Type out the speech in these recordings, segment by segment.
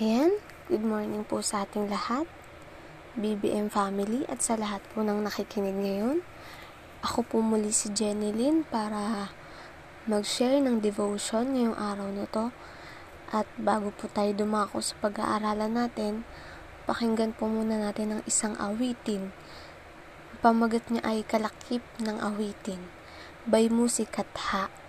Ayan, good morning po sa ating lahat, BBM family at sa lahat po ng nakikinig ngayon. Ako po muli si Jenny Lynn para mag-share ng devotion ngayong araw na to. At bago po tayo dumako sa pag-aaralan natin, pakinggan po muna natin ang isang awitin. Pamagat niya ay kalakip ng awitin by Musikatha. Mayroon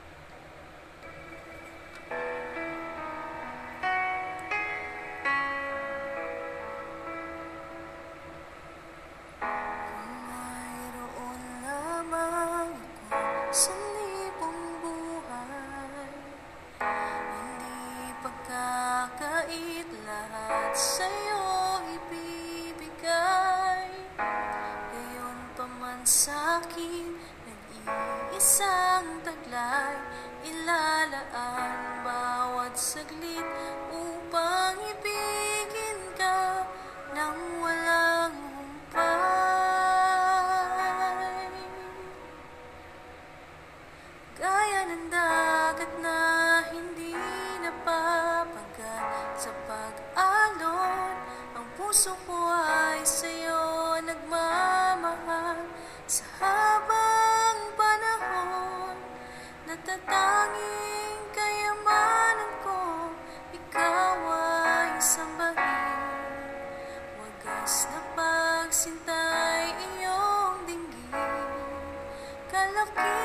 Kalakip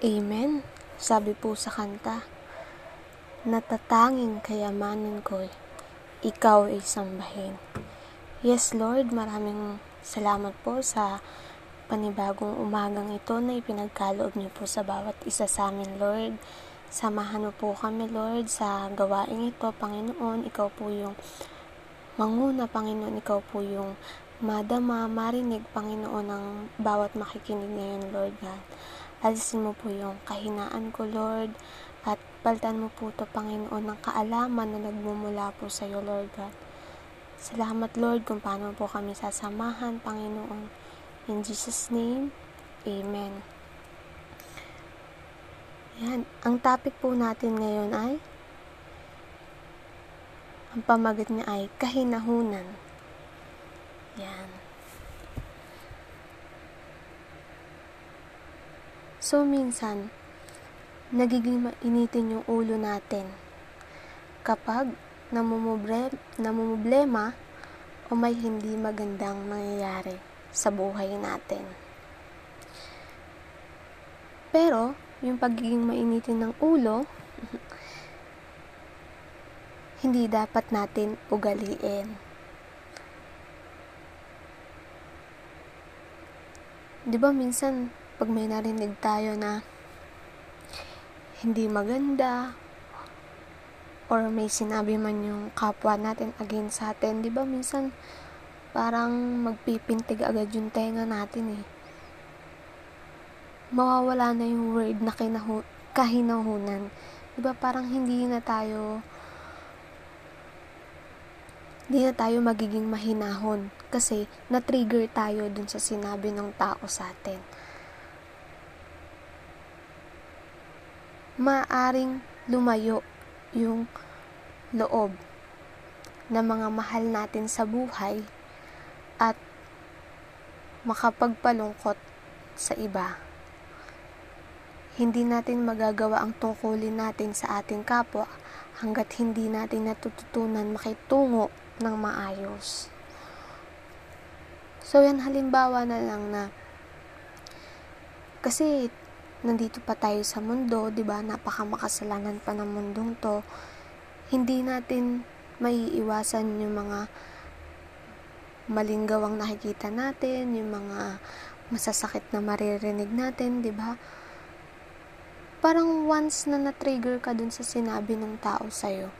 Amen. Sabi po sa kanta, natatanging kayamanan ko'y ikaw ay sambahin. Yes, Lord, maraming salamat po sa panibagong umagang ito na ipinagkaloob niyo po sa bawat isa sa amin, Lord. Samahan mo po kami, Lord, sa gawaing ito, Panginoon. Ikaw po yung manguna, Panginoon. Ikaw po yung madama, marinig, Panginoon, ng bawat makikinig ngayon, Lord God. Alisin mo po yung kahinaan ko, Lord, at paltan mo po to Panginoon, ng kaalaman na nagmumula po sa iyo, Lord God. Salamat, Lord, kung paano po kami sasamahan, Panginoon. In Jesus' name, Amen. Ang topic po natin ngayon ay ang pamagat niya ay kahinahunan. Yan. So, minsan, nagiging mainitin yung ulo natin kapag namumubre, namumblema o may hindi magandang nangyayari sa buhay natin. Pero, yung pagiging mainitin ng ulo, hindi dapat natin ugaliin. Di ba minsan, pag may narinig tayo na hindi maganda, or may sinabi man yung kapwa natin against sa atin, di ba minsan parang magpipintig agad yung tenga natin eh. Mawawala na yung word na kinahu- kahinahunan. Di ba parang hindi na tayo hindi na tayo magiging mahinahon kasi na-trigger tayo dun sa sinabi ng tao sa atin. Maaring lumayo yung loob ng mga mahal natin sa buhay at makapagpalungkot sa iba. Hindi natin magagawa ang tungkulin natin sa ating kapwa hanggat hindi natin natututunan makitungo ng maayos. So, yan halimbawa na lang na kasi nandito pa tayo sa mundo, 'di ba? Napaka makasalanan pa ng mundong 'to hindi natin maiiwasan yung mga malinggawang nakikita natin, yung mga masasakit na maririnig natin, 'di ba? Parang once na na-trigger ka dun sa sinabi ng tao sa'yo,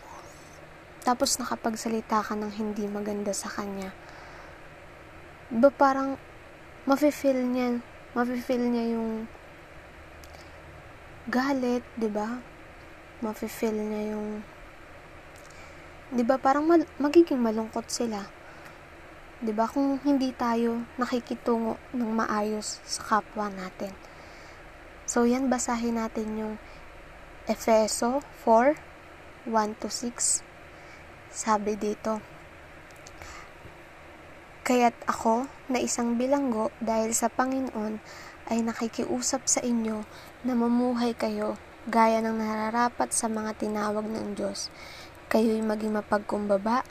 tapos nakapagsalita ka ng hindi maganda sa kanya, ba parang mafe-feel niya, mafe-feel niya yung galit, 'di ba? Mafe-feel niya yung 'di ba parang mal- magiging malungkot sila. 'Di ba kung hindi tayo nakikitungo ng maayos sa kapwa natin. So yan basahin natin yung Efeso 4 1 to 6. Sabi dito, Kaya't ako na isang bilanggo dahil sa Panginoon ay nakikiusap sa inyo na mamuhay kayo gaya ng nararapat sa mga tinawag ng Diyos Kayo'y maging mapagkumbaba,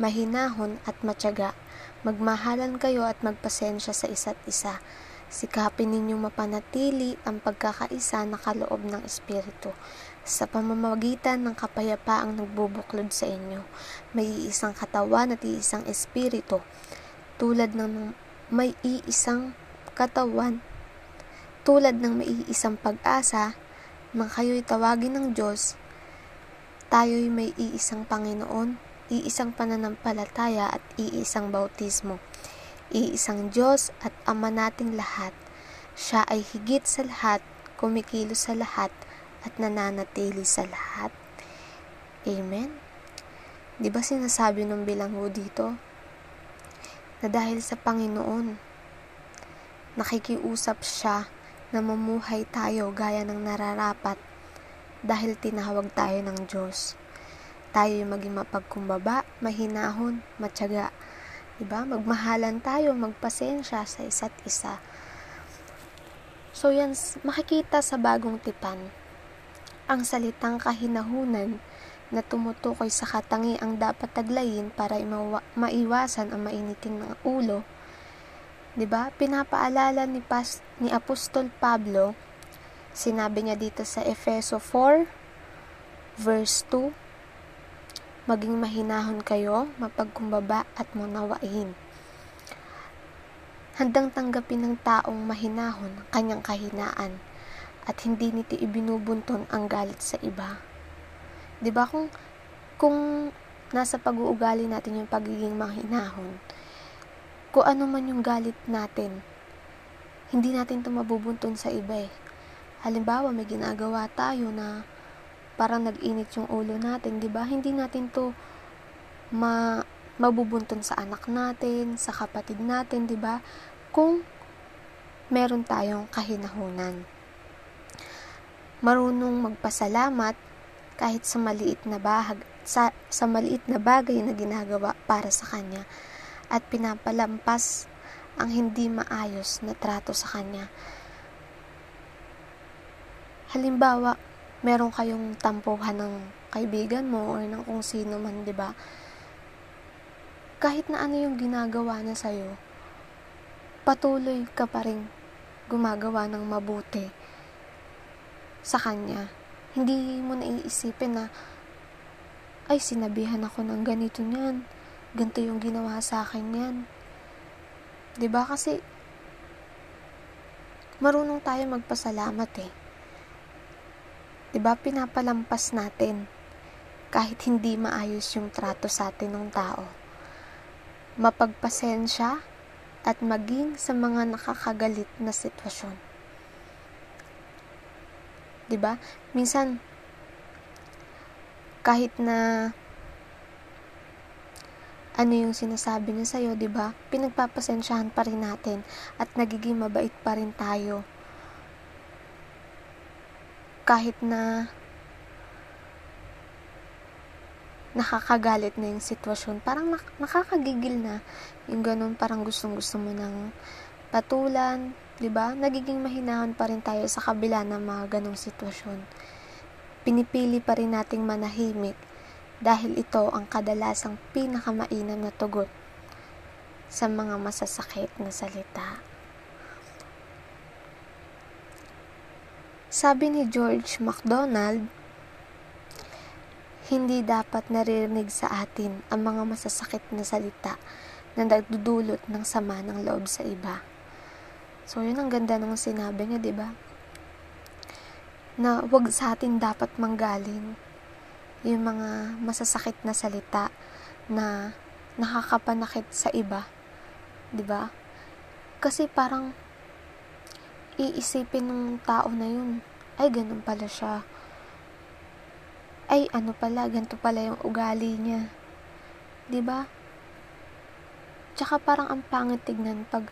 mahinahon at matyaga. Magmahalan kayo at magpasensya sa isa't isa. Sikapin ninyong mapanatili ang pagkakaisa na kaloob ng Espiritu sa pamamagitan ng kapayapaang nagbubuklod sa inyo. May iisang katawan at iisang Espiritu. Tulad ng may iisang katawan, tulad ng may iisang pag-asa, nang kayo'y tawagin ng Diyos, tayo'y may iisang Panginoon, iisang pananampalataya at iisang bautismo. Iisang Diyos at Ama nating lahat. Siya ay higit sa lahat, kumikilos sa lahat, at nananatili sa lahat. Amen? Di ba sinasabi ng bilanggo dito? Na dahil sa Panginoon, nakikiusap siya na mamuhay tayo gaya ng nararapat dahil tinawag tayo ng Diyos. Tayo maging mapagkumbaba, mahinahon, matyaga. Diba? Magmahalan tayo, magpasensya sa isa't isa. So yan, makikita sa bagong tipan, ang salitang kahinahunan na tumutukoy sa katangi ang dapat taglayin para maiwasan ang mainitin ng ulo. 'Di ba? Pinapaalala ni Pas ni Apostol Pablo Sinabi niya dito sa Efeso 4, verse 2, Maging mahinahon kayo, mapagkumbaba at munawain. Handang tanggapin ng taong mahinahon ang kanyang kahinaan at hindi nito ibinubunton ang galit sa iba. 'Di ba kung kung nasa pag-uugali natin yung pagiging mahinahon, kung ano man yung galit natin, hindi natin ito mabubunton sa iba eh. Halimbawa, may ginagawa tayo na parang nag-init yung ulo natin, 'di ba? Hindi natin 'to ma mabubunton sa anak natin, sa kapatid natin, 'di ba? Kung meron tayong kahinahunan. marunong magpasalamat kahit sa maliit na bahag sa, sa maliit na bagay na ginagawa para sa kanya at pinapalampas ang hindi maayos na trato sa kanya. Halimbawa, meron kayong tampuhan ng kaibigan mo or ng kung sino man, 'di ba? Kahit na ano yung ginagawa niya sa iyo, patuloy ka pa rin gumagawa ng mabuti sa kanya. Hindi mo na iisipin na ay sinabihan ako ng ganito niyan ganito yung ginawa sa akin yan. ba diba? Kasi, marunong tayo magpasalamat eh. ba diba? Pinapalampas natin kahit hindi maayos yung trato sa atin ng tao. Mapagpasensya at maging sa mga nakakagalit na sitwasyon. 'Di ba? Minsan kahit na ano yung sinasabi niya sa'yo, di ba? Pinagpapasensyahan pa rin natin at nagiging mabait pa rin tayo. Kahit na nakakagalit na yung sitwasyon, parang nak- nakakagigil na yung ganun, parang gustong gusto mo ng patulan, di ba? Nagiging mahinahan pa rin tayo sa kabila ng mga ganong sitwasyon. Pinipili pa rin nating manahimik dahil ito ang kadalasang pinakamainam na tugot sa mga masasakit na salita. Sabi ni George MacDonald, hindi dapat naririnig sa atin ang mga masasakit na salita na nagdudulot ng sama ng loob sa iba. So, yun ang ganda ng sinabi niya, di ba? Na wag sa atin dapat manggaling yung mga masasakit na salita na nakakapanakit sa iba. 'Di ba? Kasi parang iisipin ng tao na yun, ay ganun pala siya. Ay ano pala, ganito pala yung ugali niya. 'Di ba? Tsaka parang ang pangit tignan pag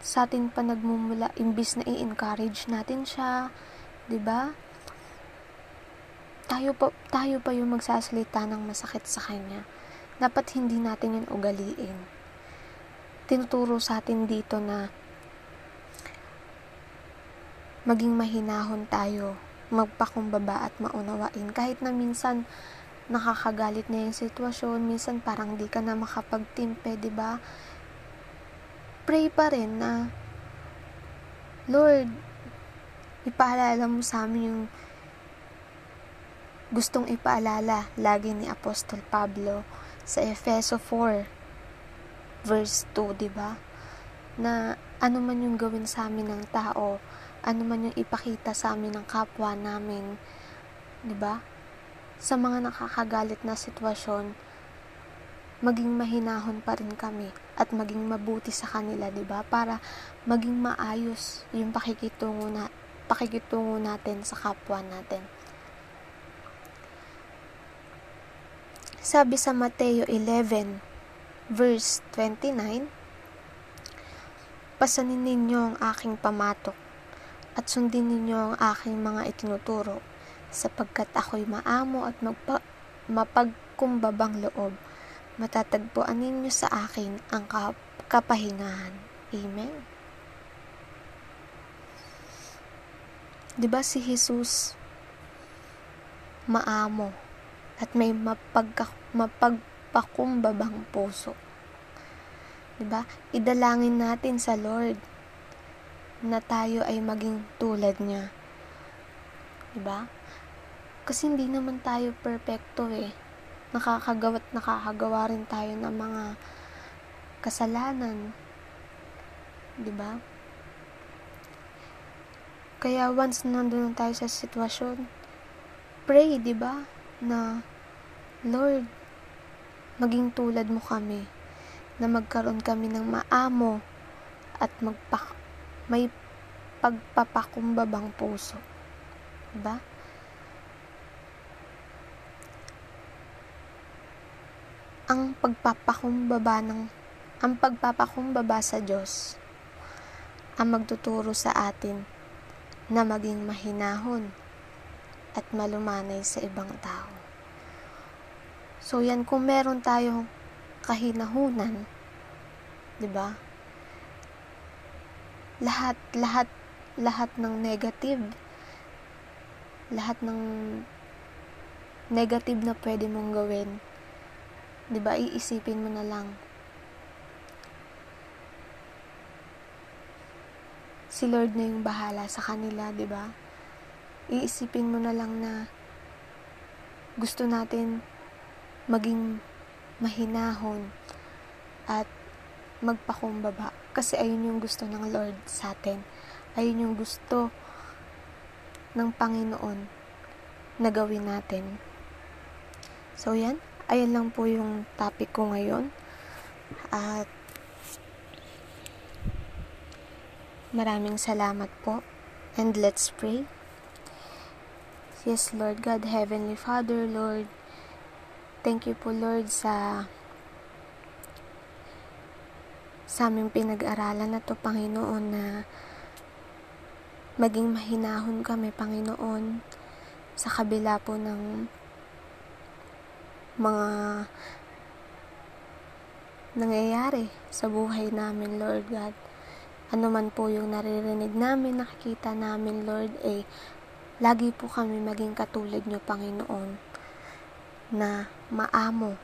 sa atin pa nagmumula imbis na i-encourage natin siya, 'di ba? Tayo pa, tayo pa yung magsasalita ng masakit sa kanya. Dapat hindi natin yun ugaliin. Tinuturo sa atin dito na maging mahinahon tayo, magpakumbaba at maunawain. Kahit na minsan nakakagalit na yung sitwasyon, minsan parang di ka na makapagtimpe, di ba? Pray pa rin na, Lord, ipaalala mo sa amin yung gustong ipaalala lagi ni Apostol Pablo sa Efeso 4 verse 2, 'di ba? Na ano man yung gawin sa amin ng tao, ano man yung ipakita sa amin ng kapwa namin, 'di ba? Sa mga nakakagalit na sitwasyon, maging mahinahon pa rin kami at maging mabuti sa kanila, 'di ba? Para maging maayos yung pakikitungo na pakikitungo natin sa kapwa natin. Sabi sa Mateo 11, verse 29, Pasanin ninyo ang aking pamatok at sundin ninyo ang aking mga itinuturo sapagkat ako'y maamo at magpa- mapagkumbabang loob. Matatagpuan ninyo sa akin ang kap- kapahingahan. Amen. 'Di ba si Jesus maamo? At may mapagka, mapagpakumbabang puso. 'Di ba? Idalangin natin sa Lord na tayo ay maging tulad niya. 'Di ba? Kasi hindi naman tayo perpekto eh. Nakakagawa't nakakagawa rin tayo ng mga kasalanan. 'Di ba? Kaya once nandun tayo sa sitwasyon, pray, 'di ba? Na Lord, maging tulad mo kami na magkaroon kami ng maamo at magpa may pagpapakumbabang puso. Diba? Ang pagpapakumbaba ng ang pagpapakumbaba sa Diyos ang magtuturo sa atin na maging mahinahon at malumanay sa ibang tao. So yan kung meron tayong kahinahunan, 'di ba? Lahat lahat lahat ng negative lahat ng negative na pwede mong gawin 'di ba iisipin mo na lang si Lord na yung bahala sa kanila 'di ba iisipin mo na lang na gusto natin maging mahinahon at magpakumbaba. Kasi ayun yung gusto ng Lord sa atin. Ayun yung gusto ng Panginoon na gawin natin. So, yan. Ayun lang po yung topic ko ngayon. At maraming salamat po. And let's pray. Yes, Lord God, Heavenly Father, Lord, Thank you po Lord sa sa aming pinag-aralan na to Panginoon na maging mahinahon kami Panginoon sa kabila po ng mga nangyayari sa buhay namin Lord God. Ano man po yung naririnig namin nakikita namin Lord eh lagi po kami maging katulad nyo Panginoon na maamo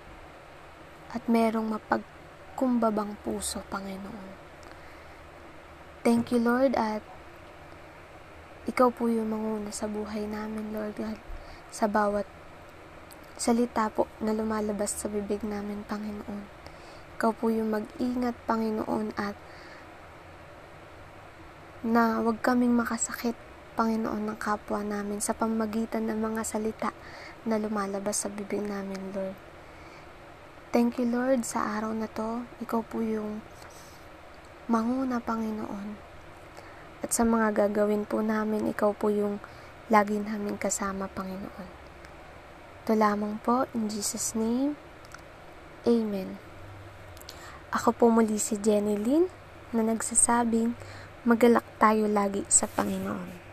at merong mapagkumbabang puso, Panginoon. Thank you, Lord, at ikaw po yung manguna sa buhay namin, Lord God, sa bawat salita po na lumalabas sa bibig namin, Panginoon. Ikaw po yung mag-ingat, Panginoon, at na wag kaming makasakit, Panginoon, ng kapwa namin sa pamagitan ng mga salita na lumalabas sa bibig namin, Lord. Thank you, Lord, sa araw na to. Ikaw po yung manguna, Panginoon. At sa mga gagawin po namin, ikaw po yung lagi namin kasama, Panginoon. Ito lamang po, in Jesus' name, Amen. Ako po muli si Jenny Lynn na nagsasabing magalak tayo lagi sa Panginoon.